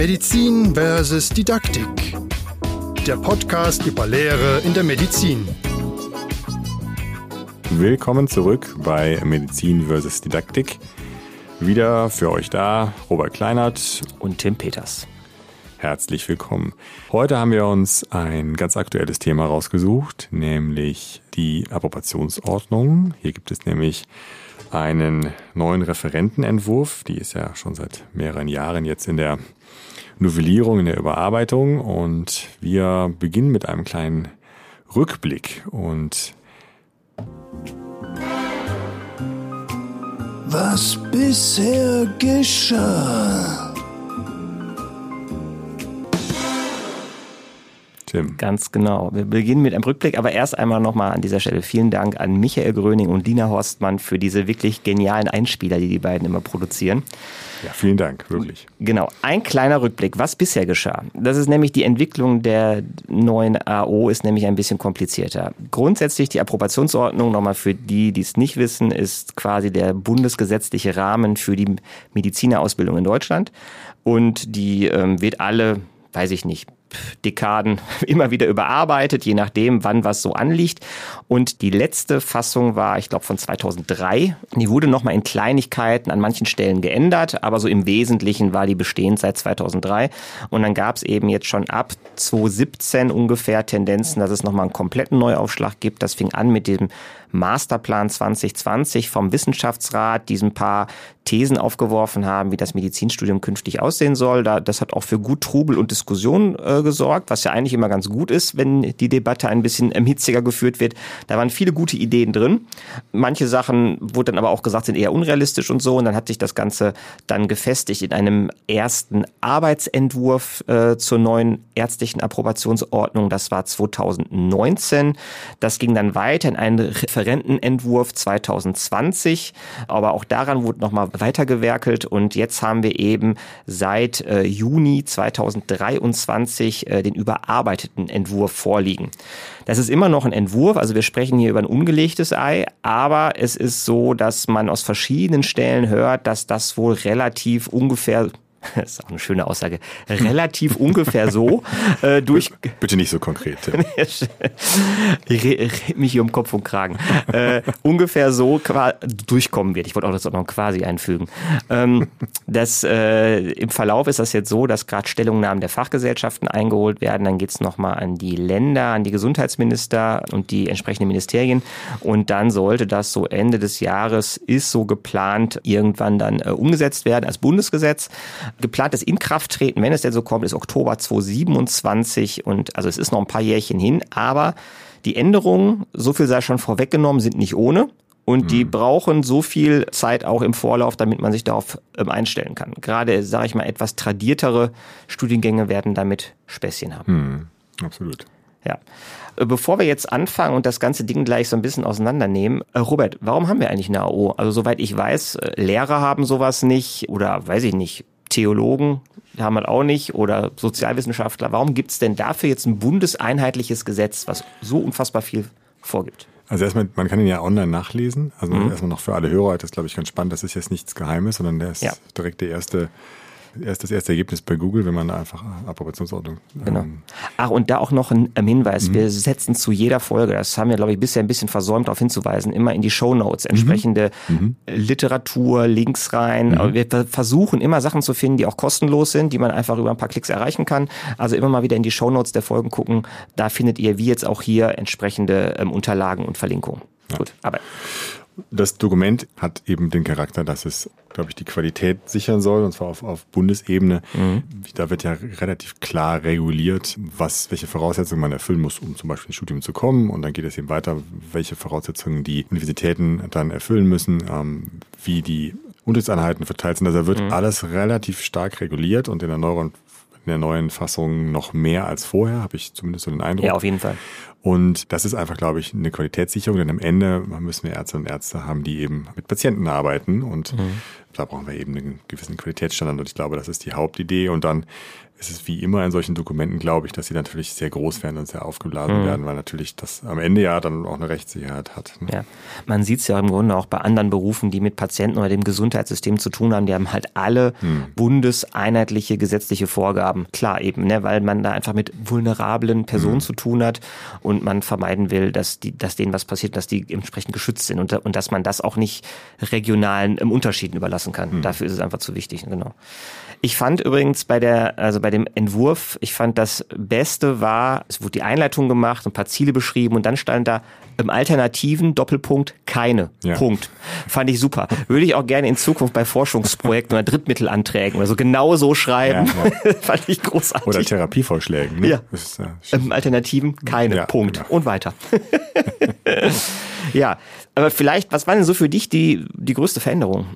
Medizin versus Didaktik. Der Podcast über Lehre in der Medizin. Willkommen zurück bei Medizin versus Didaktik. Wieder für euch da Robert Kleinert und Tim Peters. Herzlich willkommen. Heute haben wir uns ein ganz aktuelles Thema rausgesucht, nämlich die Approbationsordnung. Hier gibt es nämlich einen neuen Referentenentwurf. Die ist ja schon seit mehreren Jahren jetzt in der Novellierung, in der Überarbeitung. Und wir beginnen mit einem kleinen Rückblick und was bisher geschah. Tim. Ganz genau. Wir beginnen mit einem Rückblick, aber erst einmal nochmal an dieser Stelle vielen Dank an Michael Gröning und Lina Horstmann für diese wirklich genialen Einspieler, die die beiden immer produzieren. Ja, vielen Dank, wirklich. Genau. Ein kleiner Rückblick, was bisher geschah. Das ist nämlich die Entwicklung der neuen AO ist nämlich ein bisschen komplizierter. Grundsätzlich die Approbationsordnung, nochmal für die, die es nicht wissen, ist quasi der bundesgesetzliche Rahmen für die Medizinerausbildung in Deutschland. Und die ähm, wird alle, weiß ich nicht, Dekaden immer wieder überarbeitet, je nachdem, wann was so anliegt. Und die letzte Fassung war, ich glaube, von 2003. Die wurde nochmal in Kleinigkeiten an manchen Stellen geändert, aber so im Wesentlichen war die bestehend seit 2003. Und dann gab es eben jetzt schon ab 2017 ungefähr Tendenzen, dass es nochmal einen kompletten Neuaufschlag gibt. Das fing an mit dem Masterplan 2020 vom Wissenschaftsrat, diesen paar Thesen aufgeworfen haben, wie das Medizinstudium künftig aussehen soll. Da, das hat auch für gut Trubel und Diskussion äh, gesorgt, was ja eigentlich immer ganz gut ist, wenn die Debatte ein bisschen hitziger geführt wird. Da waren viele gute Ideen drin. Manche Sachen wurden dann aber auch gesagt, sind eher unrealistisch und so. Und dann hat sich das Ganze dann gefestigt in einem ersten Arbeitsentwurf äh, zur neuen ärztlichen Approbationsordnung. Das war 2019. Das ging dann weiter in einen Referentenentwurf 2020. Aber auch daran wurde nochmal weitergewerkelt und jetzt haben wir eben seit äh, Juni 2023 äh, den überarbeiteten Entwurf vorliegen. Das ist immer noch ein Entwurf, also wir sprechen hier über ein ungelegtes Ei, aber es ist so, dass man aus verschiedenen Stellen hört, dass das wohl relativ ungefähr das ist auch eine schöne Aussage, relativ ungefähr so äh, durch. Bitte nicht so konkret. ich rede mich hier um Kopf und Kragen. Äh, ungefähr so durchkommen wird. Ich wollte auch das auch noch quasi einfügen. Ähm, das, äh, Im Verlauf ist das jetzt so, dass gerade Stellungnahmen der Fachgesellschaften eingeholt werden. Dann geht's es nochmal an die Länder, an die Gesundheitsminister und die entsprechenden Ministerien. Und dann sollte das so Ende des Jahres, ist so geplant, irgendwann dann äh, umgesetzt werden als Bundesgesetz. Geplantes Inkrafttreten, wenn es denn so kommt, ist Oktober 2027 und also es ist noch ein paar Jährchen hin, aber die Änderungen, so viel sei schon vorweggenommen, sind nicht ohne. Und die mhm. brauchen so viel Zeit auch im Vorlauf, damit man sich darauf ähm, einstellen kann. Gerade, sage ich mal, etwas tradiertere Studiengänge werden damit Späßchen haben. Mhm. Absolut. Ja. Äh, bevor wir jetzt anfangen und das ganze Ding gleich so ein bisschen auseinandernehmen, äh, Robert, warum haben wir eigentlich eine AO? Also soweit ich weiß, äh, Lehrer haben sowas nicht oder weiß ich nicht, Theologen haben wir auch nicht oder Sozialwissenschaftler. Warum gibt es denn dafür jetzt ein bundeseinheitliches Gesetz, was so unfassbar viel vorgibt? Also erstmal, man kann ihn ja online nachlesen. Also mhm. erstmal noch für alle Hörer, das glaube ich ganz spannend. Das ist jetzt nichts Geheimes, sondern der ist ja. direkt der erste erst das erste Ergebnis bei Google, wenn man da einfach Approbationsordnung. Genau. Ähm, Ach, und da auch noch ein Hinweis. Mhm. Wir setzen zu jeder Folge, das haben wir, glaube ich, bisher ein bisschen versäumt, darauf hinzuweisen, immer in die Show Notes mhm. entsprechende mhm. Literatur, Links rein. Mhm. Wir versuchen immer Sachen zu finden, die auch kostenlos sind, die man einfach über ein paar Klicks erreichen kann. Also immer mal wieder in die Show Notes der Folgen gucken. Da findet ihr, wie jetzt auch hier, entsprechende ähm, Unterlagen und Verlinkungen. Ja. Gut, aber. Das Dokument hat eben den Charakter, dass es, glaube ich, die Qualität sichern soll, und zwar auf, auf Bundesebene. Mhm. Da wird ja relativ klar reguliert, was, welche Voraussetzungen man erfüllen muss, um zum Beispiel ins Studium zu kommen. Und dann geht es eben weiter, welche Voraussetzungen die Universitäten dann erfüllen müssen, ähm, wie die Unterrichtseinheiten verteilt sind. Also da wird mhm. alles relativ stark reguliert und in der neuen in der neuen Fassung noch mehr als vorher, habe ich zumindest so den Eindruck. Ja, auf jeden Fall. Und das ist einfach, glaube ich, eine Qualitätssicherung, denn am Ende müssen wir Ärzte und Ärzte haben, die eben mit Patienten arbeiten und mhm. da brauchen wir eben einen gewissen Qualitätsstandard und ich glaube, das ist die Hauptidee und dann es ist wie immer in solchen Dokumenten, glaube ich, dass sie natürlich sehr groß werden und sehr aufgeblasen mhm. werden, weil natürlich das am Ende ja dann auch eine Rechtssicherheit hat. Ne? Ja, man sieht es ja im Grunde auch bei anderen Berufen, die mit Patienten oder dem Gesundheitssystem zu tun haben, die haben halt alle mhm. bundeseinheitliche gesetzliche Vorgaben. Klar eben, ne, weil man da einfach mit vulnerablen Personen mhm. zu tun hat und man vermeiden will, dass, die, dass denen was passiert, dass die entsprechend geschützt sind und, und dass man das auch nicht regionalen Unterschieden überlassen kann. Mhm. Dafür ist es einfach zu wichtig, genau. Ich fand übrigens bei der, also bei dem Entwurf, ich fand das Beste war, es wurde die Einleitung gemacht, ein paar Ziele beschrieben und dann stand da im Alternativen Doppelpunkt keine. Ja. Punkt. Fand ich super. Würde ich auch gerne in Zukunft bei Forschungsprojekten oder Drittmittelanträgen oder so genau so schreiben. Ja, ja. Fand ich großartig. Oder Therapievorschlägen. Ne? Ja. Ist, äh, Im Alternativen keine. Punkt. Genau. Und weiter. ja. Aber vielleicht, was war denn so für dich die, die größte Veränderung?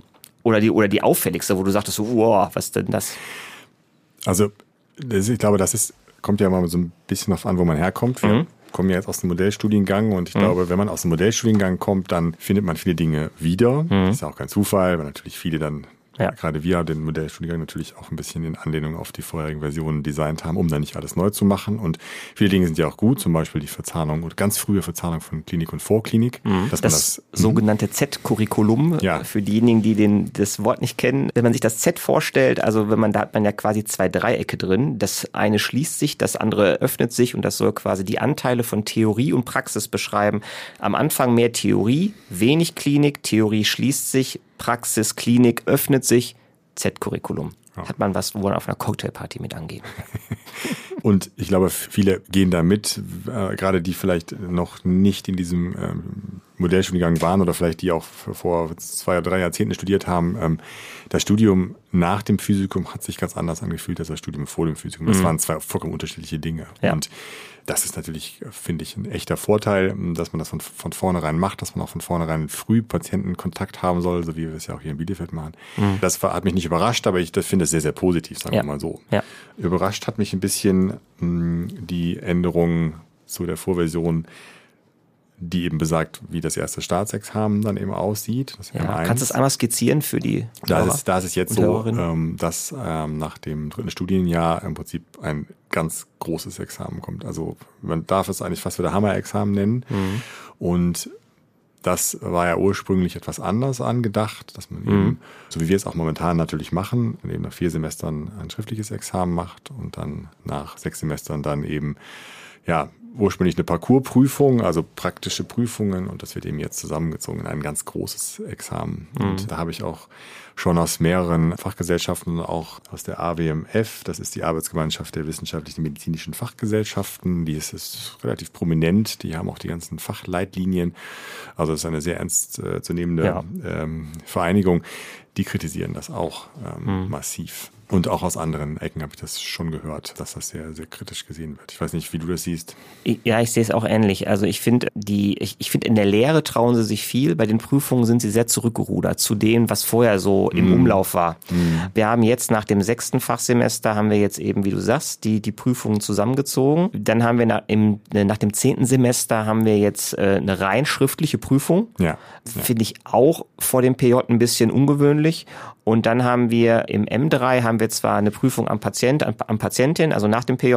Oder die, oder die auffälligste, wo du sagtest, so, wow, was denn das? Also, ich glaube, das ist, kommt ja mal so ein bisschen auf an, wo man herkommt. Wir mhm. kommen ja jetzt aus dem Modellstudiengang und ich mhm. glaube, wenn man aus dem Modellstudiengang kommt, dann findet man viele Dinge wieder. Mhm. Das ist auch kein Zufall, weil natürlich viele dann ja. Gerade wir haben den Modellstudiengang natürlich auch ein bisschen in Anlehnung auf die vorherigen Versionen designt haben, um da nicht alles neu zu machen. Und viele Dinge sind ja auch gut, zum Beispiel die Verzahnung oder ganz frühe Verzahnung von Klinik und Vorklinik. Mhm. Das, das mhm. sogenannte Z-Curriculum, ja. für diejenigen, die den, das Wort nicht kennen. Wenn man sich das Z vorstellt, also wenn man, da hat man ja quasi zwei Dreiecke drin. Das eine schließt sich, das andere öffnet sich und das soll quasi die Anteile von Theorie und Praxis beschreiben. Am Anfang mehr Theorie, wenig Klinik, Theorie schließt sich, Praxis, Klinik öffnet sich, Z-Curriculum. Ja. Hat man was, wo man auf einer Cocktailparty mit angeht. Und ich glaube, viele gehen da mit, äh, gerade die vielleicht noch nicht in diesem ähm, Modellstudiengang waren oder vielleicht die auch vor zwei oder drei Jahrzehnten studiert haben. Ähm, das Studium nach dem Physikum hat sich ganz anders angefühlt als das Studium vor dem Physikum. Das mhm. waren zwei vollkommen unterschiedliche Dinge. Ja. Und das ist natürlich, finde ich, ein echter Vorteil, dass man das von, von vornherein macht, dass man auch von vornherein früh Patientenkontakt haben soll, so wie wir es ja auch hier in Bielefeld machen. Mhm. Das hat mich nicht überrascht, aber ich finde es sehr, sehr positiv, sagen ja. wir mal so. Ja. Überrascht hat mich ein bisschen die Änderung zu der Vorversion die eben besagt, wie das erste Staatsexamen dann eben aussieht. ja, kannst du es einmal skizzieren für die Da ist, da ist es jetzt so, ähm, dass ähm, nach dem dritten Studienjahr im Prinzip ein ganz großes Examen kommt. Also man darf es eigentlich fast wieder Hammer-Examen nennen. Mhm. Und das war ja ursprünglich etwas anders angedacht, dass man mhm. eben, so wie wir es auch momentan natürlich machen, eben nach vier Semestern ein schriftliches Examen macht und dann nach sechs Semestern dann eben ja, ursprünglich eine Parcoursprüfung, also praktische Prüfungen und das wird eben jetzt zusammengezogen in ein ganz großes Examen. Mhm. Und da habe ich auch schon aus mehreren Fachgesellschaften und auch aus der AWMF, das ist die Arbeitsgemeinschaft der wissenschaftlichen medizinischen Fachgesellschaften, die ist, ist relativ prominent, die haben auch die ganzen Fachleitlinien, also es ist eine sehr ernst äh, zu nehmende ja. ähm, Vereinigung, die kritisieren das auch ähm, mhm. massiv. Und auch aus anderen Ecken habe ich das schon gehört, dass das sehr, sehr kritisch gesehen wird. Ich weiß nicht, wie du das siehst. Ja, ich sehe es auch ähnlich. Also ich finde, die, ich, ich finde, in der Lehre trauen sie sich viel. Bei den Prüfungen sind sie sehr zurückgerudert zu dem, was vorher so im mm. Umlauf war. Mm. Wir haben jetzt nach dem sechsten Fachsemester haben wir jetzt eben, wie du sagst, die, die Prüfungen zusammengezogen. Dann haben wir nach, im, nach dem zehnten Semester haben wir jetzt äh, eine rein schriftliche Prüfung. Ja. ja. Finde ich auch vor dem PJ ein bisschen ungewöhnlich. Und dann haben wir im M3 haben wir zwar eine Prüfung am Patient, am Patientin, also nach dem PJ,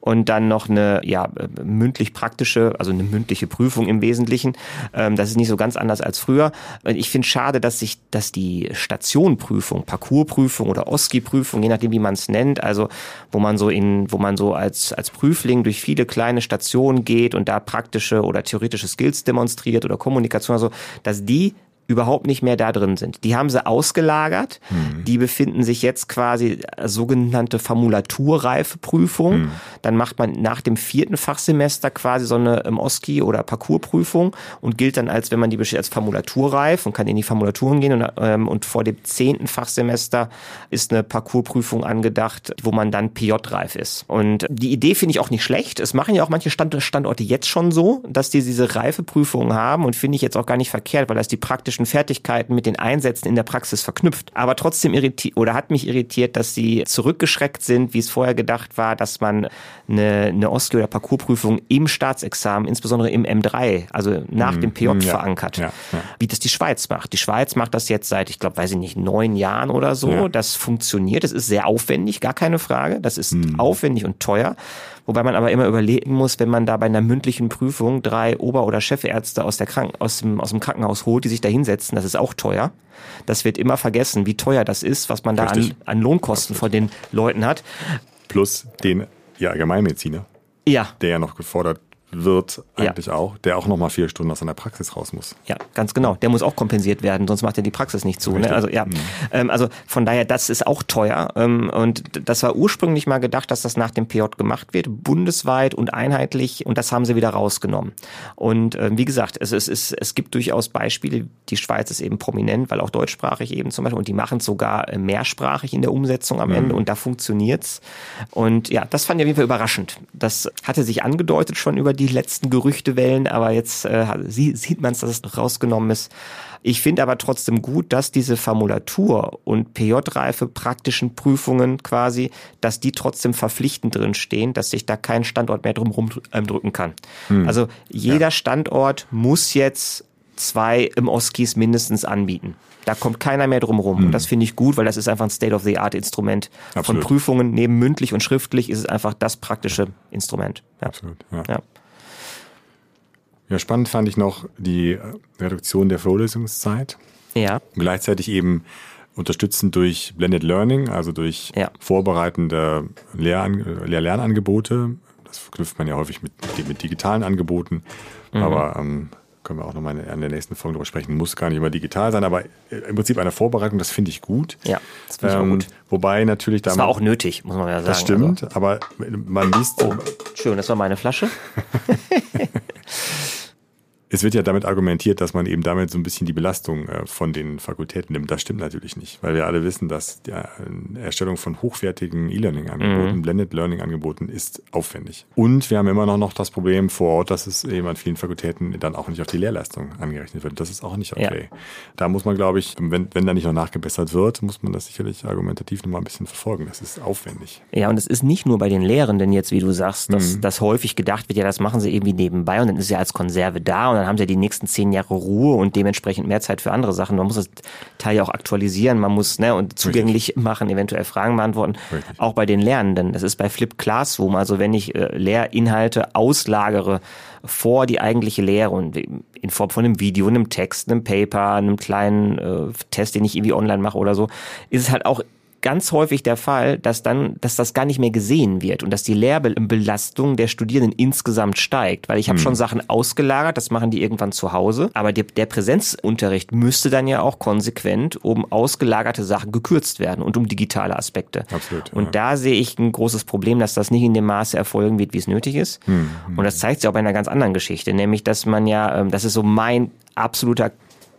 und dann noch eine ja mündlich praktische, also eine mündliche Prüfung im Wesentlichen. Ähm, das ist nicht so ganz anders als früher. Ich finde schade, dass sich, dass die Stationprüfung, Parcoursprüfung oder OSCI-Prüfung, je nachdem wie man es nennt, also wo man so in, wo man so als als Prüfling durch viele kleine Stationen geht und da praktische oder theoretische Skills demonstriert oder Kommunikation, also dass die überhaupt nicht mehr da drin sind. Die haben sie ausgelagert. Mhm. Die befinden sich jetzt quasi äh, sogenannte Formulaturreifeprüfung. Mhm. Dann macht man nach dem vierten Fachsemester quasi so eine im OSCI oder Parcoursprüfung und gilt dann als, wenn man die als Formulaturreif und kann in die Formulaturen gehen und, ähm, und vor dem zehnten Fachsemester ist eine Parcoursprüfung angedacht, wo man dann PJ-reif ist. Und die Idee finde ich auch nicht schlecht. Es machen ja auch manche Standorte jetzt schon so, dass die diese Reifeprüfungen haben und finde ich jetzt auch gar nicht verkehrt, weil das die praktische theoretischen Fertigkeiten mit den Einsätzen in der Praxis verknüpft. Aber trotzdem irritiert oder hat mich irritiert, dass sie zurückgeschreckt sind, wie es vorher gedacht war, dass man eine, eine Osteo- oder Parcoursprüfung im Staatsexamen, insbesondere im M3, also nach dem PJ ja, verankert, ja, ja. wie das die Schweiz macht. Die Schweiz macht das jetzt seit, ich glaube, weiß ich nicht, neun Jahren oder so. Das funktioniert. Das ist sehr aufwendig, gar keine Frage. Das ist aufwendig und teuer. Wobei man aber immer überlegen muss, wenn man da bei einer mündlichen Prüfung drei Ober- oder Chefärzte aus, der Kranken aus, dem, aus dem Krankenhaus holt, die sich da hinsetzen, das ist auch teuer. Das wird immer vergessen, wie teuer das ist, was man da an, Richtig. an Lohnkosten von den Leuten hat. Plus den ja, Allgemeinmediziner, Ja, der ja noch gefordert wird, Ja. eigentlich auch, der auch nochmal vier Stunden aus seiner Praxis raus muss. Ja, ganz genau. Der muss auch kompensiert werden, sonst macht er die Praxis nicht zu. Ne? Also ja, ähm, also von daher, das ist auch teuer. Ähm, und das war ursprünglich mal gedacht, dass das nach dem PJ gemacht wird, bundesweit und einheitlich. Und das haben sie wieder rausgenommen. Und ähm, wie gesagt, es, es, es, es gibt durchaus Beispiele. Die Schweiz ist eben prominent, weil auch deutschsprachig eben zum Beispiel. Und die machen es sogar äh, mehrsprachig in der Umsetzung am Ende. Und da funktioniert's. Und ja, das fand ich auf jeden Fall überraschend. Das hatte sich angedeutet schon über die letzten Gerüchtewellen, aber jetzt äh, sie- sieht man es, dass es rausgenommen ist. Ich finde aber trotzdem gut, dass diese Formulatur und PJ-Reife praktischen Prüfungen quasi, dass die trotzdem verpflichtend drin stehen, dass sich da kein Standort mehr drum rumdrücken kann. Also jeder Standort muss jetzt zwei im Oskis mindestens anbieten. Da kommt keiner mehr drum rum. Und das finde ich gut, weil das ist einfach ein State-of-the-Art-Instrument. Von. Prüfungen neben mündlich und schriftlich ist es einfach das praktische Instrument. Ja. Absolut. Ja. Ja. Ja, spannend fand ich noch die äh, Reduktion der Vorlesungszeit. Ja. Und gleichzeitig eben unterstützend durch Blended Learning, also durch Ja. vorbereitende Lehran Lehr-Lernangebote. Das verknüpft man ja häufig mit, mit digitalen Angeboten. Mhm. Aber ähm, können wir auch nochmal in der nächsten Folge drüber sprechen. Muss gar nicht immer digital sein, aber äh, im Prinzip eine Vorbereitung, das finde ich gut. Ja, das finde ich auch gut. Wobei natürlich da Das war auch nötig, muss man ja sagen. das stimmt, aber man liest, Also, Schön, das war meine Flasche. es wird ja damit argumentiert, dass man eben damit so ein bisschen die Belastung äh, von den Fakultäten nimmt. Das stimmt natürlich nicht, weil wir alle wissen, dass die äh, Erstellung von hochwertigen E-Learning-Angeboten, Blended Learning-Angeboten ist aufwendig. Und wir haben immer noch, noch das Problem vor Ort, dass es eben an vielen Fakultäten dann auch nicht auf die Lehrleistung angerechnet wird. Das ist auch nicht okay. Da muss man, glaube ich, wenn, wenn da nicht noch nachgebessert wird, muss man das sicherlich argumentativ nochmal ein bisschen verfolgen. Das ist aufwendig. Ja, und es ist nicht nur bei den Lehrenden jetzt, wie du sagst, dass, Mhm. dass häufig gedacht wird, ja, das machen sie irgendwie nebenbei und dann ist ja als Konserve da und dann haben sie ja die nächsten zehn Jahre Ruhe und dementsprechend mehr Zeit für andere Sachen. Man muss das Teil ja auch aktualisieren, man muss ne, und zugänglich machen, eventuell Fragen beantworten. Richtig. Auch bei den Lernenden. Das ist bei Flip Classroom, also wenn ich äh, Lehrinhalte auslagere vor die eigentliche Lehre und in Form von einem Video, einem Text, einem Paper, einem kleinen äh, Test, den ich irgendwie online mache oder so, ist es halt auch ganz häufig der Fall, dass dann, dass das gar nicht mehr gesehen wird und dass die Lehrbelastung der Studierenden insgesamt steigt, weil ich habe schon Sachen ausgelagert, das machen die irgendwann zu Hause, aber der, der Präsenzunterricht müsste dann ja auch konsequent um ausgelagerte Sachen gekürzt werden und um digitale Aspekte. Absolut, Und ja. da sehe ich ein großes Problem, dass das nicht in dem Maße erfolgen wird, wie es nötig ist. Und das zeigt sich auch bei einer ganz anderen Geschichte, nämlich dass man ja, ähm, das ist so mein absoluter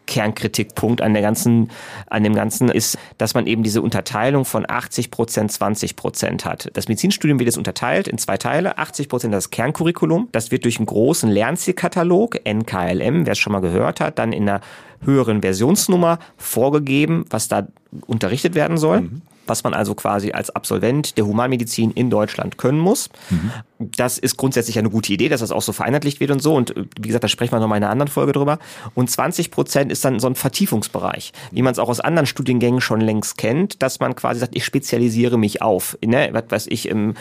Kernkritikpunkt an der ganzen, an dem Ganzen ist, dass man eben diese Unterteilung von 80 Prozent, 20 Prozent hat. Das Medizinstudium wird jetzt unterteilt in zwei Teile. 80 Prozent das Kerncurriculum. Das wird durch einen großen Lernzielkatalog, NKLM, wer es schon mal gehört hat, dann in einer höheren Versionsnummer vorgegeben, was da unterrichtet werden soll. Was man also quasi als Absolvent der Humanmedizin in Deutschland können muss. Das ist grundsätzlich eine gute Idee, dass das auch so vereinheitlicht wird und so. Und äh, wie gesagt, da sprechen wir nochmal in einer anderen Folge drüber. Und 20 Prozent ist dann so ein Vertiefungsbereich, wie man es auch aus anderen Studiengängen schon längst kennt, dass man quasi sagt, ich spezialisiere mich auf, ne, was weiß ich, im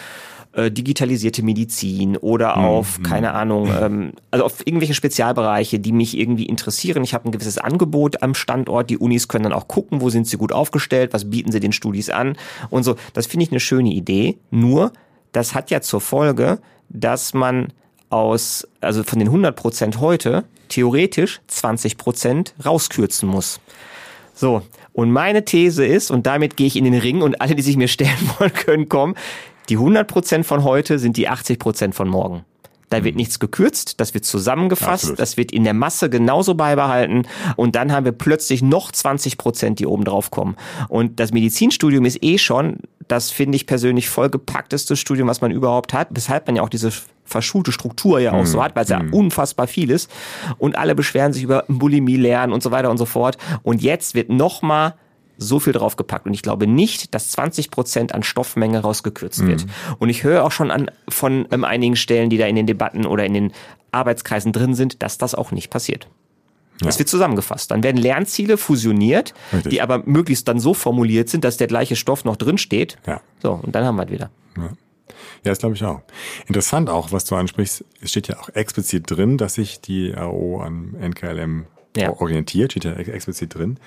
äh, digitalisierte Medizin oder auf, keine Ahnung, ähm, also auf irgendwelche Spezialbereiche, die mich irgendwie interessieren. Ich habe ein gewisses Angebot am Standort. Die Unis können dann auch gucken, wo sind sie gut aufgestellt, was bieten sie den Studis an und so. Das finde ich eine schöne Idee. Nur, das hat ja zur Folge, dass man aus, also von den 100 Prozent heute, theoretisch 20 Prozent rauskürzen muss. So, und meine These ist, und damit gehe ich in den Ring und alle, die sich mir stellen wollen, können kommen, die 100% von heute sind die 80% von morgen. Da wird nichts gekürzt, das wird zusammengefasst, Absolut. das wird in der Masse genauso beibehalten und dann haben wir plötzlich noch 20 Prozent, die oben drauf kommen. Und das Medizinstudium ist eh schon das finde ich persönlich vollgepackteste Studium, was man überhaupt hat, weshalb man ja auch diese verschulte Struktur ja auch so hat, weil es ja unfassbar viel ist. Und alle beschweren sich über Bulimie lernen und so weiter und so fort. Und jetzt wird nochmal so viel draufgepackt. Und ich glaube nicht, dass 20 Prozent an Stoffmenge rausgekürzt wird. Und ich höre auch schon an, von ähm, einigen Stellen, die da in den Debatten oder in den Arbeitskreisen drin sind, dass das auch nicht passiert. Es wird zusammengefasst. Dann werden Lernziele fusioniert, Richtig. die aber möglichst dann so formuliert sind, dass der gleiche Stoff noch drin steht. Ja. So, und dann haben wir es wieder. Ja, das glaube ich auch. Interessant auch, was du ansprichst. Es steht ja auch explizit drin, dass sich die AO an NKLM Ja. orientiert, steht ja ex- explizit drin.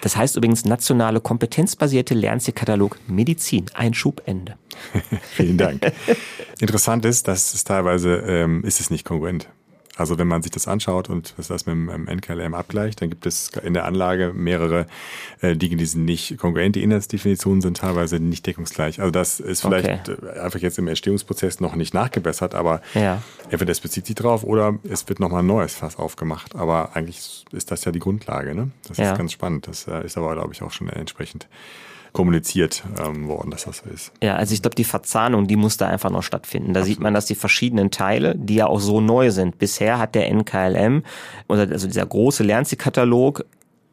Das heißt übrigens nationale kompetenzbasierte Lernzielkatalog Medizin. Einschub Ende. Vielen Dank. Interessant ist, dass es teilweise ähm, ist es nicht kongruent. Also wenn man sich das anschaut und das das mit dem NKLM abgleicht, dann gibt es in der Anlage mehrere äh, Dinge, die sind nicht kongruent. Die Inhaltsdefinitionen sind teilweise nicht deckungsgleich. Also das ist vielleicht äh, einfach jetzt im Entstehungsprozess noch nicht nachgebessert, aber Ja. entweder es bezieht sich drauf oder es wird nochmal ein neues Fass aufgemacht. Aber eigentlich ist das ja die Grundlage. Ne? Das Ja. ist ganz spannend. Das äh, ist aber, glaube ich, auch schon entsprechend kommuniziert ähm, worden, dass das so ist. Ja, also ich glaube, die Verzahnung, die muss da einfach noch stattfinden. Da sieht man, dass die verschiedenen Teile, die ja auch so neu sind. Bisher hat der NKLM, also dieser große Lernzielkatalog,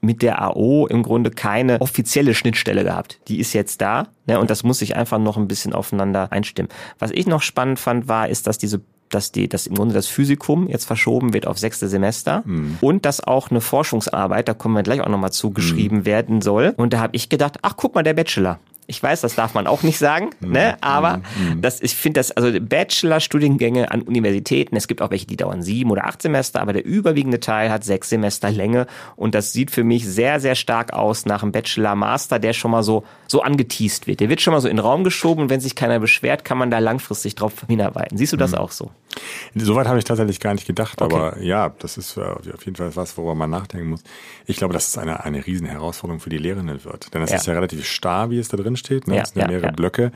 mit der AO im Grunde keine offizielle Schnittstelle gehabt. Die ist jetzt da, ne, und das muss sich einfach noch ein bisschen aufeinander einstimmen. Was ich noch spannend fand, war, ist, dass diese dass die, dass im Grunde das Physikum jetzt verschoben wird auf sechste Semester und dass auch eine Forschungsarbeit, da kommen wir gleich auch nochmal zu, geschrieben werden soll. Und da habe ich gedacht, ach guck mal, der Bachelor. Ich weiß, das darf man auch nicht sagen, ne? aber das, ich finde das, also Bachelor-Studiengänge an Universitäten, es gibt auch welche, die dauern sieben oder acht Semester, aber der überwiegende Teil hat sechs Semester Länge und das sieht für mich sehr, sehr stark aus nach einem Bachelor-Master, der schon mal so, so angeteased wird. Der wird schon mal so in den Raum geschoben und wenn sich keiner beschwert, kann man da langfristig drauf hinarbeiten. Siehst du das auch so? Soweit habe ich tatsächlich gar nicht gedacht, Okay. aber ja, das ist äh, auf jeden Fall was, worüber man nachdenken muss. Ich glaube, dass es eine, eine riesen Herausforderung für die Lehrenden wird. Denn es Ja. ist ja relativ starr, wie es da drin steht. Ne? Ja, es sind ja ja, mehrere ja. Blöcke.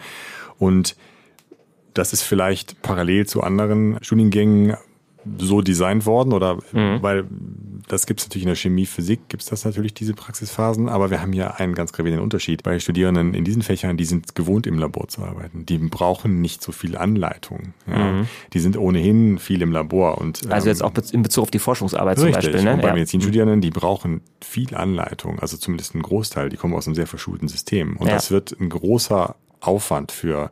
Und das ist vielleicht parallel zu anderen Studiengängen so designt worden oder Mhm. weil das gibt es natürlich in der Chemie, Physik gibt es das natürlich, diese Praxisphasen, aber wir haben hier einen ganz gravierenden Unterschied. Bei Studierenden in diesen Fächern, die sind gewohnt im Labor zu arbeiten. Die brauchen nicht so viel Anleitung. Ja. Die sind ohnehin viel im Labor und Mhm. Also ähm, jetzt auch in Bezug auf die Forschungsarbeit zum Richtig. Beispiel. Ne? Und bei Ja. Medizinstudierenden, die brauchen viel Anleitung, also zumindest ein Großteil, die kommen aus einem sehr verschulten System. Und Ja. das wird ein großer Aufwand für,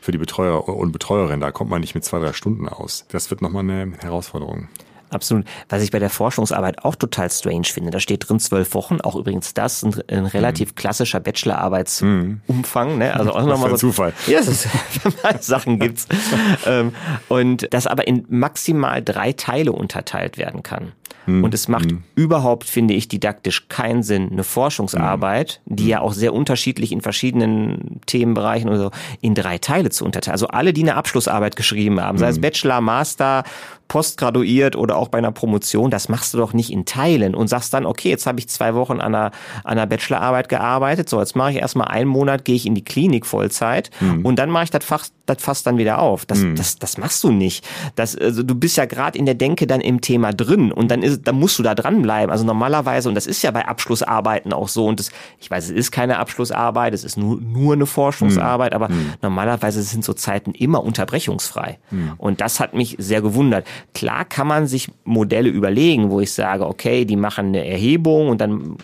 für die Betreuer und Betreuerin. Da kommt man nicht mit zwei, drei Stunden aus. Das wird nochmal eine Herausforderung. Absolut. Was ich bei der Forschungsarbeit auch total strange finde, da steht drin zwölf Wochen, auch übrigens das, ein, ein relativ klassischer Bachelorarbeitsumfang, ne? Also auch Mhm. Nochmal so. Zufall. Ja, es ist, Sachen gibt's. ähm, und das aber in maximal drei Teile unterteilt werden kann. Mhm. Und es macht überhaupt, finde ich, didaktisch keinen Sinn, eine Forschungsarbeit, Mhm. die ja auch sehr unterschiedlich in verschiedenen Themenbereichen oder so, in drei Teile zu unterteilen. Also alle, die eine Abschlussarbeit geschrieben haben, sei es Mhm. Bachelor, Master, postgraduiert oder auch bei einer Promotion, das machst du doch nicht in Teilen und sagst dann, okay, jetzt habe ich zwei Wochen an einer, an einer Bachelorarbeit gearbeitet, so jetzt mache ich erstmal einen Monat, gehe ich in die Klinik Vollzeit und dann mache ich das Fach, das Fass dann wieder auf. Das, das, das machst du nicht. Das, also du bist ja gerade in der Denke dann im Thema drin und dann ist, dann musst du da dranbleiben. Also normalerweise, und das ist ja bei Abschlussarbeiten auch so, und das, ich weiß, es ist keine Abschlussarbeit, es ist nur, nur eine Forschungsarbeit, aber normalerweise sind so Zeiten immer unterbrechungsfrei. Und das hat mich sehr gewundert. Klar kann man sich Modelle überlegen, wo ich sage, okay, die machen eine Erhebung und dann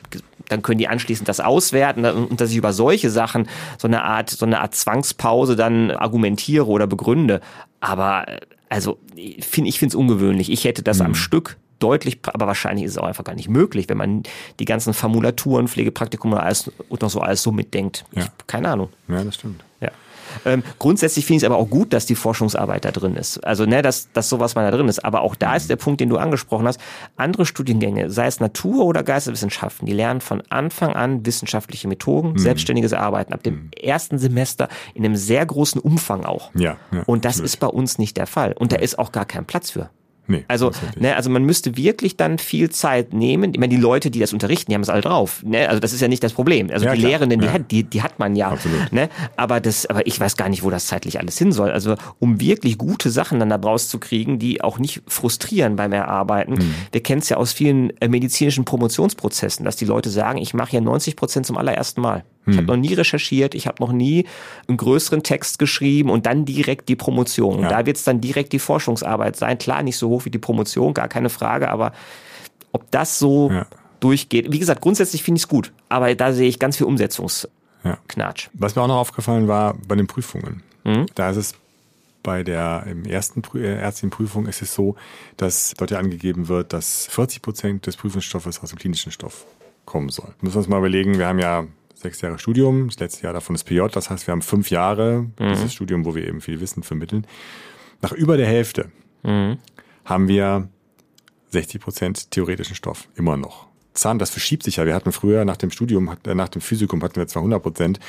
dann können die anschließend das auswerten und dass ich über solche Sachen so eine Art, so eine Art Zwangspause dann argumentiere oder begründe. Aber äh, also ich finde ich finde es ungewöhnlich. Ich hätte das am Stück deutlich, aber wahrscheinlich ist es auch einfach gar nicht möglich, wenn man die ganzen Formulaturen, Pflegepraktikum und, alles, und noch so alles so mitdenkt. Ja. Ich, keine Ahnung. Ja, das stimmt. Ja. Ähm, grundsätzlich finde ich es aber auch gut, dass die Forschungsarbeit da drin ist. Also, ne, dass, dass sowas mal da drin ist. Aber auch da ist der Punkt, den du angesprochen hast. Andere Studiengänge, sei es Natur- oder Geisteswissenschaften, die lernen von Anfang an wissenschaftliche Methoden, selbstständiges Arbeiten, ab dem ersten Semester in einem sehr großen Umfang auch. Ja, ja, Und das absolut. ist bei uns nicht der Fall. Und da ist auch gar kein Platz für. Nee, Also, ne, also man müsste wirklich dann viel Zeit nehmen. Ich meine, die Leute, die das unterrichten, die haben es alle drauf. Ne? Also das ist ja nicht das Problem. Also Ja, die klar. Lehrenden, die, Ja. hat, die, die hat man ja. Absolut. Ne? Aber das, aber ich weiß gar nicht, wo das zeitlich alles hin soll. Also um wirklich gute Sachen dann da rauszukriegen, die auch nicht frustrieren beim Erarbeiten. Mhm. Wir kennen es ja aus vielen äh, medizinischen Promotionsprozessen, dass die Leute sagen, ich mache hier 90 Prozent zum allerersten Mal. Ich habe noch nie recherchiert, ich habe noch nie einen größeren Text geschrieben und dann direkt die Promotion. Und Ja. da wird es dann direkt die Forschungsarbeit sein. Klar, nicht so hoch wie die Promotion, gar keine Frage, aber ob das so Ja. durchgeht. Wie gesagt, grundsätzlich finde ich es gut, aber da sehe ich ganz viel Umsetzungsknatsch. Ja. Was mir auch noch aufgefallen war bei den Prüfungen. Da ist es bei der im ersten äh, ärztlichen Prüfung ist es so, dass dort ja angegeben wird, dass 40 Prozent des Prüfungsstoffes aus dem klinischen Stoff kommen soll. Müssen wir uns mal überlegen, wir haben ja sechs Jahre Studium, das letzte Jahr davon ist PJ, das heißt, wir haben fünf Jahre dieses Studium, wo wir eben viel Wissen vermitteln. Nach über der Hälfte haben wir 60 Prozent theoretischen Stoff, immer noch. Zahn, das verschiebt sich ja. Wir hatten früher nach dem Studium, äh, nach dem Physikum hatten wir zwar 100 Prozent,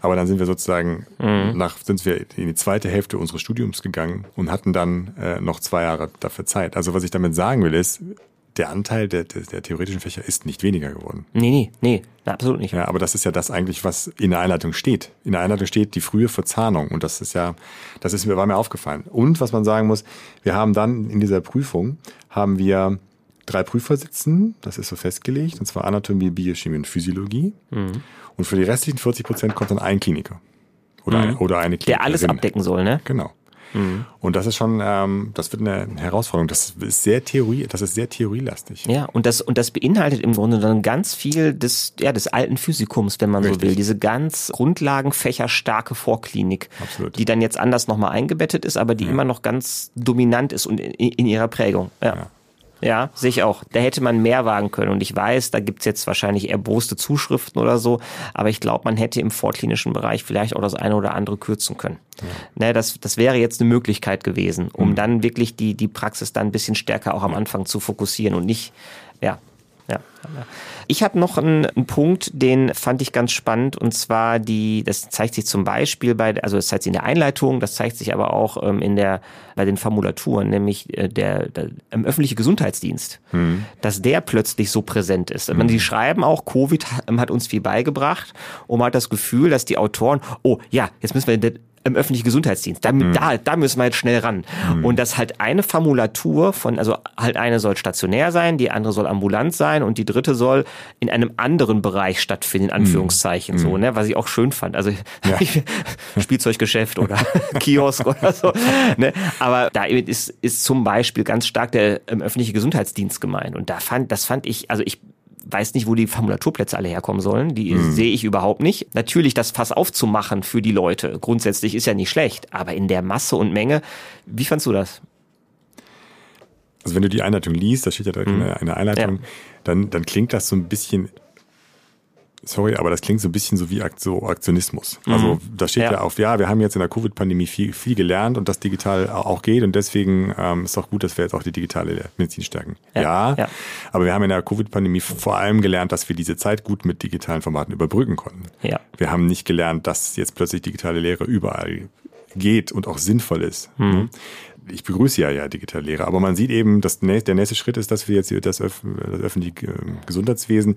aber dann sind wir sozusagen nach, sind wir in die zweite Hälfte unseres Studiums gegangen und hatten dann äh, noch zwei Jahre dafür Zeit. Also was ich damit sagen will ist, der Anteil der, der, der theoretischen Fächer ist nicht weniger geworden. Nee, nee, nee, absolut nicht. Ja, aber das ist ja das eigentlich, was in der Einleitung steht. In der Einleitung steht die frühe Verzahnung und das ist ja, das ist mir, war mir aufgefallen. Und was man sagen muss, wir haben dann in dieser Prüfung, haben wir drei Prüfer sitzen, das ist so festgelegt, und zwar Anatomie, Biochemie und Physiologie. Mhm. Und für die restlichen 40 Prozent kommt dann ein Kliniker. Oder, ein, oder eine Klinikerin. Mhm. Der alles abdecken soll, ne? Genau. Und das ist schon, ähm, das wird eine Herausforderung. Das ist sehr Theorie, das ist sehr theorielastig. Ja, und das, und das beinhaltet im Grunde dann ganz viel des, ja, des alten Physikums, wenn man so Richtig. will. Diese ganz grundlagenfächerstarke Vorklinik, Absolut. die dann jetzt anders nochmal eingebettet ist, aber die immer noch ganz dominant ist und in, in ihrer Prägung. Ja. Ja. Ja, sehe ich auch. Da hätte man mehr wagen können. Und ich weiß, da gibt's jetzt wahrscheinlich erboste Zuschriften oder so, aber ich glaube, man hätte im vorklinischen Bereich vielleicht auch das eine oder andere kürzen können. Ne, das, das wäre jetzt eine Möglichkeit gewesen, um dann wirklich die, die Praxis dann ein bisschen stärker auch am Anfang zu fokussieren und nicht, ja, ja. Ich habe noch einen, einen Punkt, den fand ich ganz spannend und zwar die, das zeigt sich zum Beispiel bei, also das zeigt sich in der Einleitung, das zeigt sich aber auch ähm, in der bei den Formulaturen, nämlich äh, der, der ähm, öffentliche Gesundheitsdienst, dass der plötzlich so präsent ist. Mhm. Die schreiben auch, Covid hat, hat uns viel beigebracht und man hat das Gefühl, dass die Autoren, oh ja, jetzt müssen wir im öffentlichen Gesundheitsdienst. Da, da, da müssen wir jetzt schnell ran. Und das halt eine Formulatur von, also halt eine soll stationär sein, die andere soll ambulant sein und die dritte soll in einem anderen Bereich stattfinden, in Anführungszeichen, so, ne, was ich auch schön fand. Also Spielzeuggeschäft oder Kiosk oder so. Ne? Aber da ist, ist zum Beispiel ganz stark der ähm, öffentliche Gesundheitsdienst gemeint. Und da fand, das fand ich, also ich weiß nicht, wo die Formulaturplätze alle herkommen sollen. Die sehe ich überhaupt nicht. Natürlich, das Fass aufzumachen für die Leute, grundsätzlich ist ja nicht schlecht. Aber in der Masse und Menge, wie fandst du das? Also wenn du die Einleitung liest, da steht ja direkt in der Einleitung, Ja. dann, dann klingt das so ein bisschen, sorry, aber das klingt so ein bisschen so wie so Aktionismus. Also da steht Ja. ja. auf, ja, wir haben jetzt in der Covid-Pandemie viel, viel gelernt und das digital auch geht und deswegen ähm, ist auch gut, dass wir jetzt auch die digitale Medizin stärken. Ja, Ja, ja. aber wir haben in der Covid-Pandemie vor allem gelernt, dass wir diese Zeit gut mit digitalen Formaten überbrücken konnten. Ja. Wir haben nicht gelernt, dass jetzt plötzlich digitale Lehre überall geht und auch sinnvoll ist. Mhm. Ich begrüße ja ja digitale Lehre, aber man sieht eben, dass der nächste Schritt ist, dass wir jetzt das, Öff das öffentliche ähm, Gesundheitswesen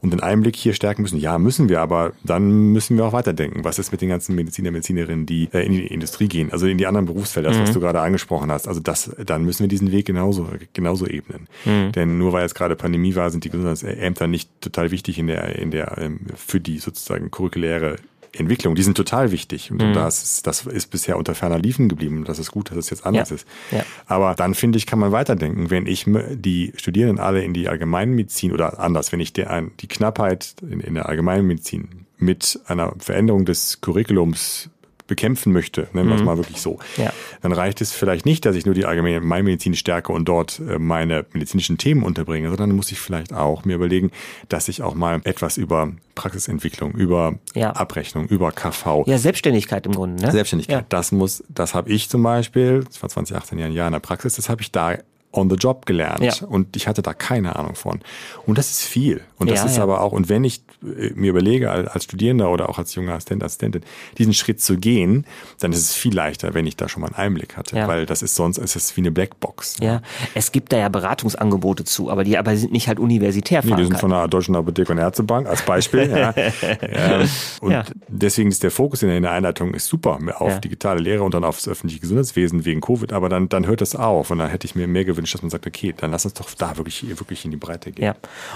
und den Einblick hier stärken müssen. Ja, müssen wir, aber dann müssen wir auch weiterdenken. Was ist mit den ganzen Mediziner, Medizinerinnen, die äh, in die Industrie gehen, also in die anderen Berufsfelder, das, was du gerade angesprochen hast. Also das, dann müssen wir diesen Weg genauso, genauso ebnen. Denn nur weil jetzt gerade Pandemie war, sind die Gesundheitsämter nicht total wichtig in der, in der, ähm, für die sozusagen curriculäre Entwicklung, die sind total wichtig. Und das, ist, das ist bisher unter ferner Liefen geblieben. Und das ist gut, dass es jetzt anders Ja. ist. Ja. Aber dann finde ich, kann man weiterdenken. Wenn ich die Studierenden alle in die Allgemeinmedizin oder anders, wenn ich der, die Knappheit in, in der Allgemeinmedizin mit einer Veränderung des Curriculums bekämpfen möchte, nennen wir es mal wirklich so, Ja. dann reicht es vielleicht nicht, dass ich nur die Allgemeinmedizin stärke und dort äh, meine medizinischen Themen unterbringe, sondern muss ich vielleicht auch mir überlegen, dass ich auch mal etwas über Praxisentwicklung, über Ja. Abrechnung, über KV, Ja, Selbstständigkeit im Grunde, ne? Selbstständigkeit. Ja. Das muss, das habe ich zum Beispiel, das war 2018 Jahren Jahr in der Praxis, das habe ich da on the job gelernt Ja. und ich hatte da keine Ahnung von. Und das ist viel. Und das Ja, ist ja. aber auch, und wenn ich äh, mir überlege, als, Studierender oder auch als junger Assistent, Assistentin, diesen Schritt zu gehen, dann ist es viel leichter, wenn ich da schon mal einen Einblick hatte, Ja. weil das ist sonst, ist es wie eine Blackbox. Ja, es gibt da ja Beratungsangebote zu, aber die aber sind nicht halt universitär Nee, die sind von der Deutschen Apotheke und Ärztebank als Beispiel. ja. Ähm, und deswegen ist der Fokus in der- in der Einleitung ist super auf digitale Lehre und dann aufs öffentliche Gesundheitswesen wegen Covid, aber dann, dann hört das auf und dann hätte ich mir mehr gewünscht, dass man sagt, okay, dann lass uns doch da wirklich, wirklich in die Breite gehen. Ja,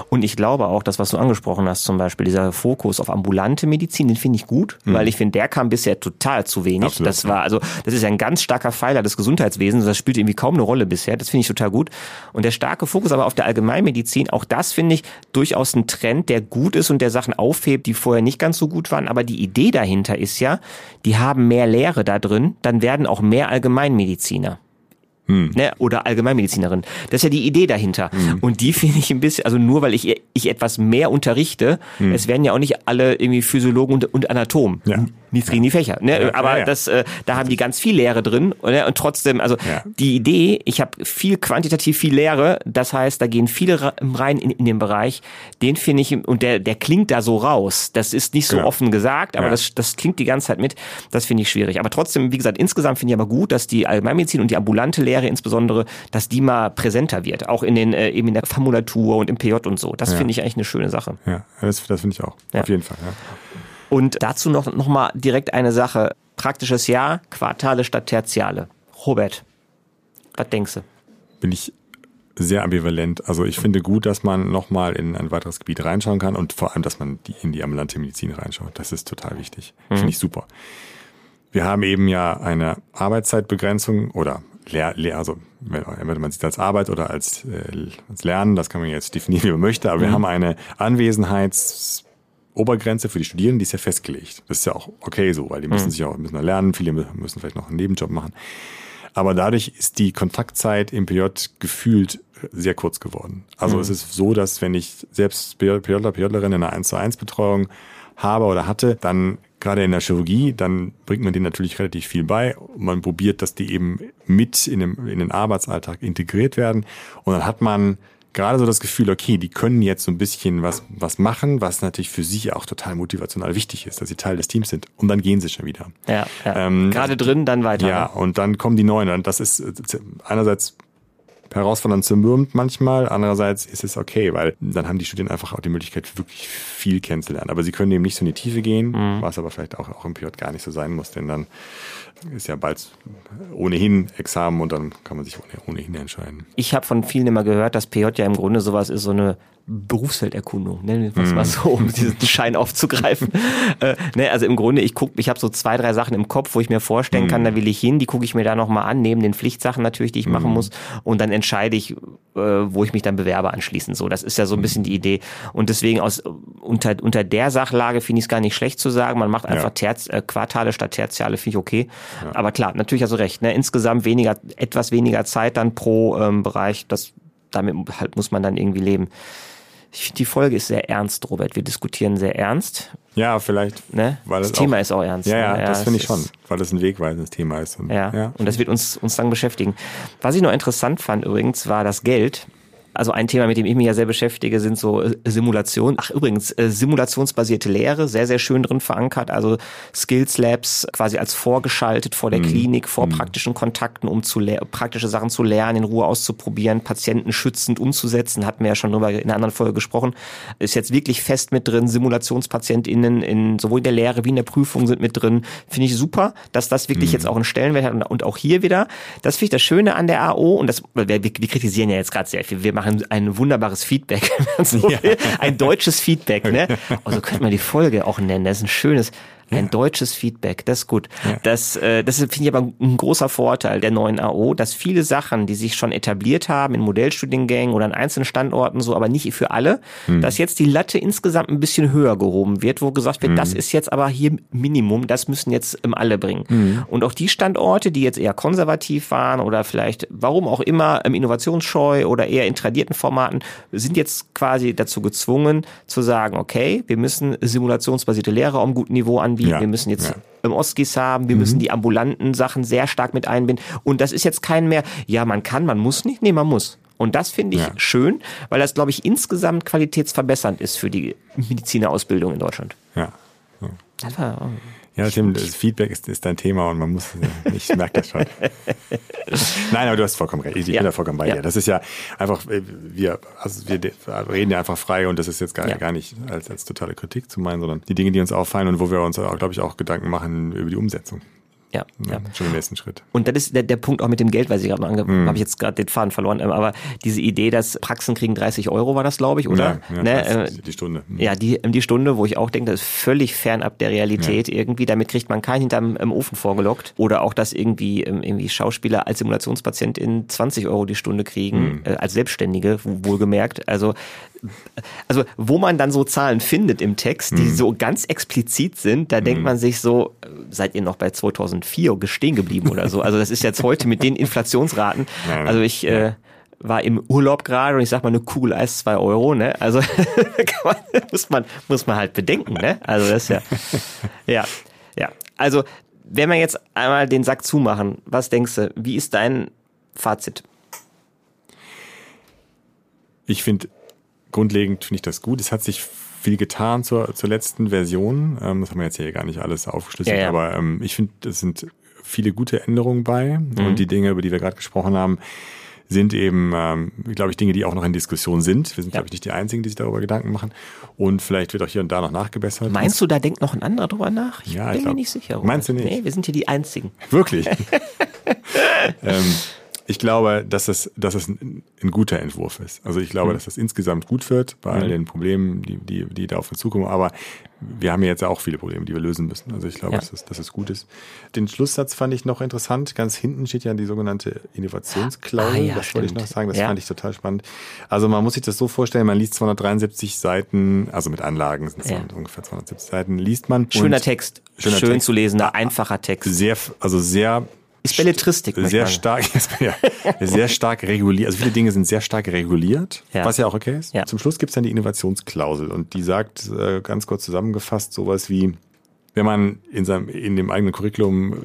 und ich glaube auch das, was du angesprochen hast, zum Beispiel dieser Fokus auf ambulante Medizin, den finde ich gut, mhm. weil ich finde, der kam bisher total zu wenig. Absolut, das war, also, das ist ein ganz starker Pfeiler des Gesundheitswesens, das spielt irgendwie kaum eine Rolle bisher, das finde ich total gut. Und der starke Fokus aber auf der Allgemeinmedizin, auch das finde ich durchaus ein Trend, der gut ist und der Sachen aufhebt, die vorher nicht ganz so gut waren, aber die Idee dahinter ist ja, die haben mehr Lehre da drin, dann werden auch mehr Allgemeinmediziner. Hm. Ne, oder Allgemeinmedizinerin. Das ist ja die Idee dahinter. Hm. Und die finde ich ein bisschen, also nur weil ich, ich etwas mehr unterrichte, hm. es werden ja auch nicht alle irgendwie Physiologen und, und Anatomen. Ja nichts gegen die Fächer. Ne? Ja, aber ja, ja. das, äh, da haben die ganz viel Lehre drin ne? und trotzdem, also die Idee, ich habe viel quantitativ viel Lehre, das heißt, da gehen viele rein in, in den Bereich, den finde ich und der der klingt da so raus. Das ist nicht so offen gesagt, aber das das klingt die ganze Zeit mit. Das finde ich schwierig. Aber trotzdem, wie gesagt, insgesamt finde ich aber gut, dass die Allgemeinmedizin und die ambulante Lehre insbesondere, dass die mal präsenter wird, auch in den äh, eben in der Formulatur und im PJ und so. Das finde ich eigentlich eine schöne Sache. Ja, das, das finde ich auch. Auf jeden Fall. Ja. Und dazu noch, noch mal direkt eine Sache. Praktisches Jahr, Quartale statt Tertiale. Robert, was denkst du? Bin ich sehr ambivalent. Also ich finde gut, dass man nochmal in ein weiteres Gebiet reinschauen kann und vor allem, dass man die, in die ambulante Medizin reinschaut. Das ist total wichtig. Mhm. Finde ich super. Wir haben eben ja eine Arbeitszeitbegrenzung oder Lehr, Lehr also wenn man sieht als Arbeit oder als, äh, als Lernen, das kann man jetzt definieren, wie man möchte, aber mhm. wir haben eine Anwesenheits Obergrenze für die Studierenden, die ist ja festgelegt. Das ist ja auch okay so, weil die müssen mhm. sich auch müssen lernen, viele müssen vielleicht noch einen Nebenjob machen. Aber dadurch ist die Kontaktzeit im PJ gefühlt sehr kurz geworden. Also mhm. es ist so, dass wenn ich selbst PJler, PJlerin in einer 1 zu 1 Betreuung habe oder hatte, dann gerade in der Chirurgie, dann bringt man denen natürlich relativ viel bei. Man probiert, dass die eben mit in, dem, in den Arbeitsalltag integriert werden. Und dann hat man gerade so das Gefühl, okay, die können jetzt so ein bisschen was, was machen, was natürlich für sie auch total motivational wichtig ist, dass sie Teil des Teams sind. Und dann gehen sie schon wieder. Ja, ja. Ähm, gerade drin, dann weiter. Ja, ne? und dann kommen die Neuen. Und das ist einerseits herausfordernd zermürbt manchmal. Andererseits ist es okay, weil dann haben die Studenten einfach auch die Möglichkeit, wirklich viel kennenzulernen. Aber sie können eben nicht so in die Tiefe gehen, mhm. was aber vielleicht auch, auch im PJ gar nicht so sein muss, denn dann ist ja bald ohnehin Examen und dann kann man sich ohnehin entscheiden. Ich habe von vielen immer gehört, dass PJ ja im Grunde sowas ist, so eine Berufsfelderkundung, nennen wir es mal so, um diesen Schein aufzugreifen. äh, ne, also im Grunde, ich gucke, ich habe so zwei, drei Sachen im Kopf, wo ich mir vorstellen kann, da will ich hin, die gucke ich mir da nochmal an, neben den Pflichtsachen natürlich, die ich machen muss. Und dann entscheide ich, äh, wo ich mich dann bewerbe anschließend. So, das ist ja so ein bisschen die Idee. Und deswegen aus unter, unter der Sachlage finde ich es gar nicht schlecht zu sagen, man macht einfach ja. Terz, äh, Quartale statt Tertiale, finde ich okay. Ja. Aber klar, natürlich also recht. Ne? Insgesamt weniger, etwas weniger Zeit dann pro ähm, Bereich, das damit halt muss man dann irgendwie leben. Ich finde, die Folge ist sehr ernst, Robert. Wir diskutieren sehr ernst. Ja, vielleicht. Ne? Weil das Thema auch, ist auch ernst. Ja, ja, ja das finde ich schon, weil das ein wegweisendes Thema ist. Und, ja, ja, und das wird uns, uns dann beschäftigen. Was ich noch interessant fand übrigens, war das Geld. Also ein Thema, mit dem ich mich ja sehr beschäftige, sind so äh, Simulationen. Ach übrigens, äh, simulationsbasierte Lehre, sehr, sehr schön drin verankert. Also Skills Labs quasi als vorgeschaltet vor der mhm. Klinik, vor mhm. praktischen Kontakten, um zu praktische Sachen zu lernen, in Ruhe auszuprobieren, Patienten schützend umzusetzen. Hatten wir ja schon drüber in einer anderen Folge gesprochen. Ist jetzt wirklich fest mit drin. SimulationspatientInnen in sowohl in der Lehre wie in der Prüfung sind mit drin. Finde ich super, dass das wirklich mhm. jetzt auch einen Stellenwert hat und, und auch hier wieder. Das finde ich das Schöne an der AO und das, wir, wir kritisieren ja jetzt gerade sehr viel. Wir machen ein, ein wunderbares Feedback, so ja. ein deutsches Feedback, ne? Also könnte man die Folge auch nennen. Das ist ein schönes, ein deutsches Feedback, das ist gut. Ja. Das, äh, das finde ich aber ein großer Vorteil der neuen AO, dass viele Sachen, die sich schon etabliert haben in Modellstudiengängen oder an einzelnen Standorten so, aber nicht für alle, hm. dass jetzt die Latte insgesamt ein bisschen höher gehoben wird, wo gesagt wird, hm. das ist jetzt aber hier Minimum, das müssen jetzt alle bringen. Hm. Und auch die Standorte, die jetzt eher konservativ waren oder vielleicht, warum auch immer, innovationsscheu oder eher in tradierten Formaten, sind jetzt quasi dazu gezwungen zu sagen, okay, wir müssen simulationsbasierte Lehre auf einem guten Niveau an anbieten. Ja. Wir müssen jetzt ja. im Ostgis haben. Wir mhm. müssen die ambulanten Sachen sehr stark mit einbinden. Und das ist jetzt kein mehr, ja, man kann, man muss nicht. Nee, man muss. Und das finde ich ja. schön, weil das, glaube ich, insgesamt qualitätsverbessernd ist für die Medizinerausbildung in Deutschland. Ja. Das war, oh. Ja, Tim, das Feedback ist, ist dein Thema und man muss, ich merke das schon. Nein, aber du hast vollkommen recht. Ich ja. bin da vollkommen bei dir. Das ist ja einfach, äh, wir, also wir reden ja einfach frei und das ist jetzt gar, ja. gar nicht als, als totale Kritik zu meinen, sondern die Dinge, die uns auffallen und wo wir uns auch, glaube ich, auch Gedanken machen über die Umsetzung. Ja, ja. Schon im nächsten Schritt. Und das ist der, der Punkt auch mit dem Geld, weil ich gerade noch ange mm. habe ich jetzt gerade den Faden verloren, ähm, aber diese Idee, dass Praxen kriegen 30 Euro war das, glaube ich, oder? Ja, ja ne? die Stunde. Mhm. Ja, die, die Stunde, wo ich auch denke, das ist völlig fernab der Realität ja. irgendwie. Damit kriegt man keinen hinterm im Ofen vorgelockt. Oder auch, dass irgendwie, ähm, irgendwie Schauspieler als Simulationspatient in 20 Euro die Stunde kriegen, mm. als Selbstständige, wohlgemerkt. Also also wo man dann so Zahlen findet im Text, die mm. so ganz explizit sind, da mm. denkt man sich so, seid ihr noch bei 2004 stehen geblieben oder so? Also das ist jetzt heute mit den Inflationsraten. Also ich äh, war im Urlaub gerade und ich sag mal, eine Kugel Eis zwei Euro, ne? Also man, muss man muss man halt bedenken, ne? Also das ist ja ja ja. Also wenn wir jetzt einmal den Sack zumachen, was denkst du? Wie ist dein Fazit? Ich finde grundlegend finde ich das gut. Es hat sich viel getan zur, zur letzten Version. Ähm, das haben wir jetzt hier gar nicht alles aufgeschlüsselt, ja, ja. aber ähm, ich finde, es sind viele gute Änderungen bei mhm. und die Dinge, über die wir gerade gesprochen haben, sind eben, ähm, glaube ich, Dinge, die auch noch in Diskussion sind. Wir sind, ja. glaube ich, nicht die Einzigen, die sich darüber Gedanken machen. Und vielleicht wird auch hier und da noch nachgebessert. Meinst du, da denkt noch ein anderer drüber nach? Ich ja, bin ich glaub, mir nicht sicher. Robert. Meinst du nicht? Nee, wir sind hier die Einzigen. Wirklich? ähm, ich glaube, dass es, dass es ein, ein guter Entwurf ist. Also ich glaube, mhm. dass das insgesamt gut wird bei all mhm. den Problemen, die, die, die da auf uns zukommen. Aber wir haben ja jetzt auch viele Probleme, die wir lösen müssen. Also ich glaube, ja. dass, es, dass es gut ist. Den Schlusssatz fand ich noch interessant. Ganz hinten steht ja die sogenannte Innovationsklausel. Ah, ja, das wollte ich noch sagen. Das ja. fand ich total spannend. Also man muss sich das so vorstellen, man liest 273 Seiten, also mit Anlagen sind es ja. ungefähr 270 Seiten, liest man. Schöner Text. Schöner Schön Text. zu lesender, einfacher Text. Sehr, also sehr ist Belletristik. Sehr stark, ja, sehr stark reguliert. Also viele Dinge sind sehr stark reguliert, ja. was ja auch okay ist. Ja. Zum Schluss gibt es dann die Innovationsklausel und die sagt äh, ganz kurz zusammengefasst sowas wie, wenn man in seinem in dem eigenen Curriculum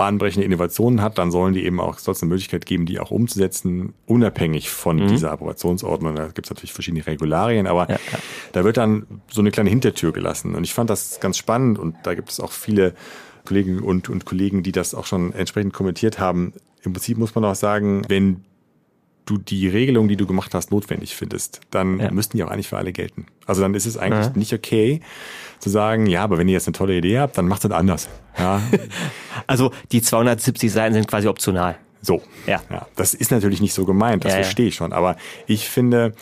bahnbrechende Innovationen hat, dann sollen die eben auch eine Möglichkeit geben, die auch umzusetzen, unabhängig von mhm. dieser Approbationsordnung. Da gibt es natürlich verschiedene Regularien, aber ja, ja. da wird dann so eine kleine Hintertür gelassen. Und ich fand das ganz spannend und da gibt es auch viele Kolleginnen und, und Kollegen, die das auch schon entsprechend kommentiert haben. Im Prinzip muss man auch sagen, wenn du die Regelung, die du gemacht hast, notwendig findest, dann ja. müssten die auch eigentlich für alle gelten. Also dann ist es eigentlich ja. nicht okay zu sagen, ja, aber wenn ihr jetzt eine tolle Idee habt, dann macht es anders. Ja. also die 270 Seiten sind quasi optional. So. Ja. ja. Das ist natürlich nicht so gemeint, das verstehe ich schon. Aber ich finde,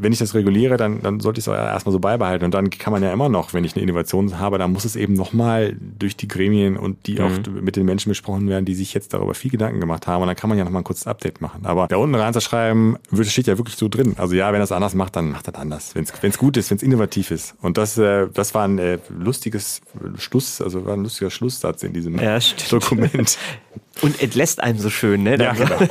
wenn ich das reguliere, dann, dann sollte ich es auch erstmal so beibehalten. Und dann kann man ja immer noch, wenn ich eine Innovation habe, dann muss es eben nochmal durch die Gremien und die mhm. auch mit den Menschen besprochen werden, die sich jetzt darüber viel Gedanken gemacht haben. Und dann kann man ja nochmal ein kurzes Update machen. Aber da unten reinzuschreiben, steht ja wirklich so drin. Also ja, wenn er es anders macht, dann macht er anders. Wenn es gut ist, wenn es innovativ ist. Und das, äh, das war ein äh, lustiges Schluss, also war ein lustiger Schlusssatz in diesem ja, Dokument. Und entlässt einem so schön, ne? Ja, genau.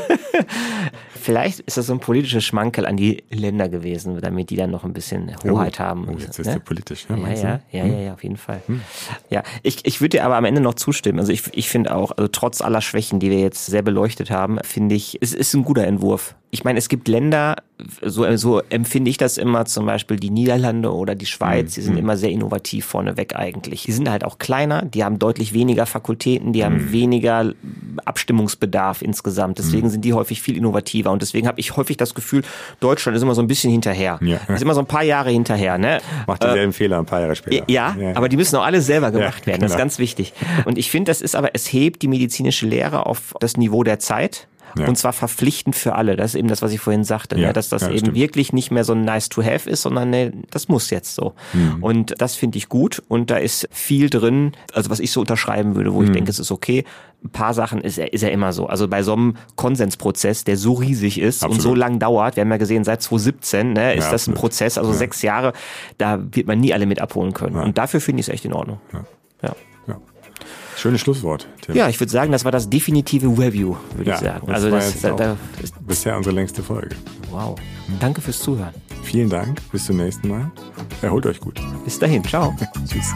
Vielleicht ist das so ein politischer Schmankel an die Länder gewesen, damit die dann noch ein bisschen Hoheit oh, haben. Oh, jetzt ist ne? politisch, ja, ja, ja, ja, hm? ja, ja, auf jeden Fall. Hm. Ja, ich, ich würde dir aber am Ende noch zustimmen. Also ich, ich finde auch, also trotz aller Schwächen, die wir jetzt sehr beleuchtet haben, finde ich, es ist ein guter Entwurf ich meine, es gibt Länder, so, so empfinde ich das immer, zum Beispiel die Niederlande oder die Schweiz, die sind mhm. immer sehr innovativ vorneweg eigentlich. Die sind halt auch kleiner, die haben deutlich weniger Fakultäten, die haben mhm. weniger Abstimmungsbedarf insgesamt. Deswegen mhm. sind die häufig viel innovativer und deswegen habe ich häufig das Gefühl, Deutschland ist immer so ein bisschen hinterher. Ja. Ist immer so ein paar Jahre hinterher. Ne? Macht dieselben äh, Fehler ein paar Jahre später. Ja, ja, aber die müssen auch alle selber gemacht ja, werden. Das ist genau. ganz wichtig. Und ich finde, das ist aber, es hebt die medizinische Lehre auf das Niveau der Zeit. Ja. Und zwar verpflichtend für alle. Das ist eben das, was ich vorhin sagte, ne? ja, ne? dass das ja, eben stimmt. wirklich nicht mehr so ein nice to have ist, sondern ne, das muss jetzt so. Mhm. Und das finde ich gut. Und da ist viel drin, also was ich so unterschreiben würde, wo mhm. ich denke, es ist okay. Ein paar Sachen ist, ist ja immer so. Also bei so einem Konsensprozess, der so riesig ist absolut. und so lang dauert, wir haben ja gesehen, seit 2017 ne, ist das ein Prozess, also sechs Jahre, da wird man nie alle mit abholen können. Und dafür finde ich es echt in Ordnung. ja. Schönes Schlusswort. Tim. Ja, ich würde sagen, das war das definitive Review, würde ja, ich sagen. Das also das, da, da ist bisher unsere längste Folge. Wow. Danke fürs Zuhören. Vielen Dank. Bis zum nächsten Mal. Erholt euch gut. Bis dahin. Ciao. Tschüss.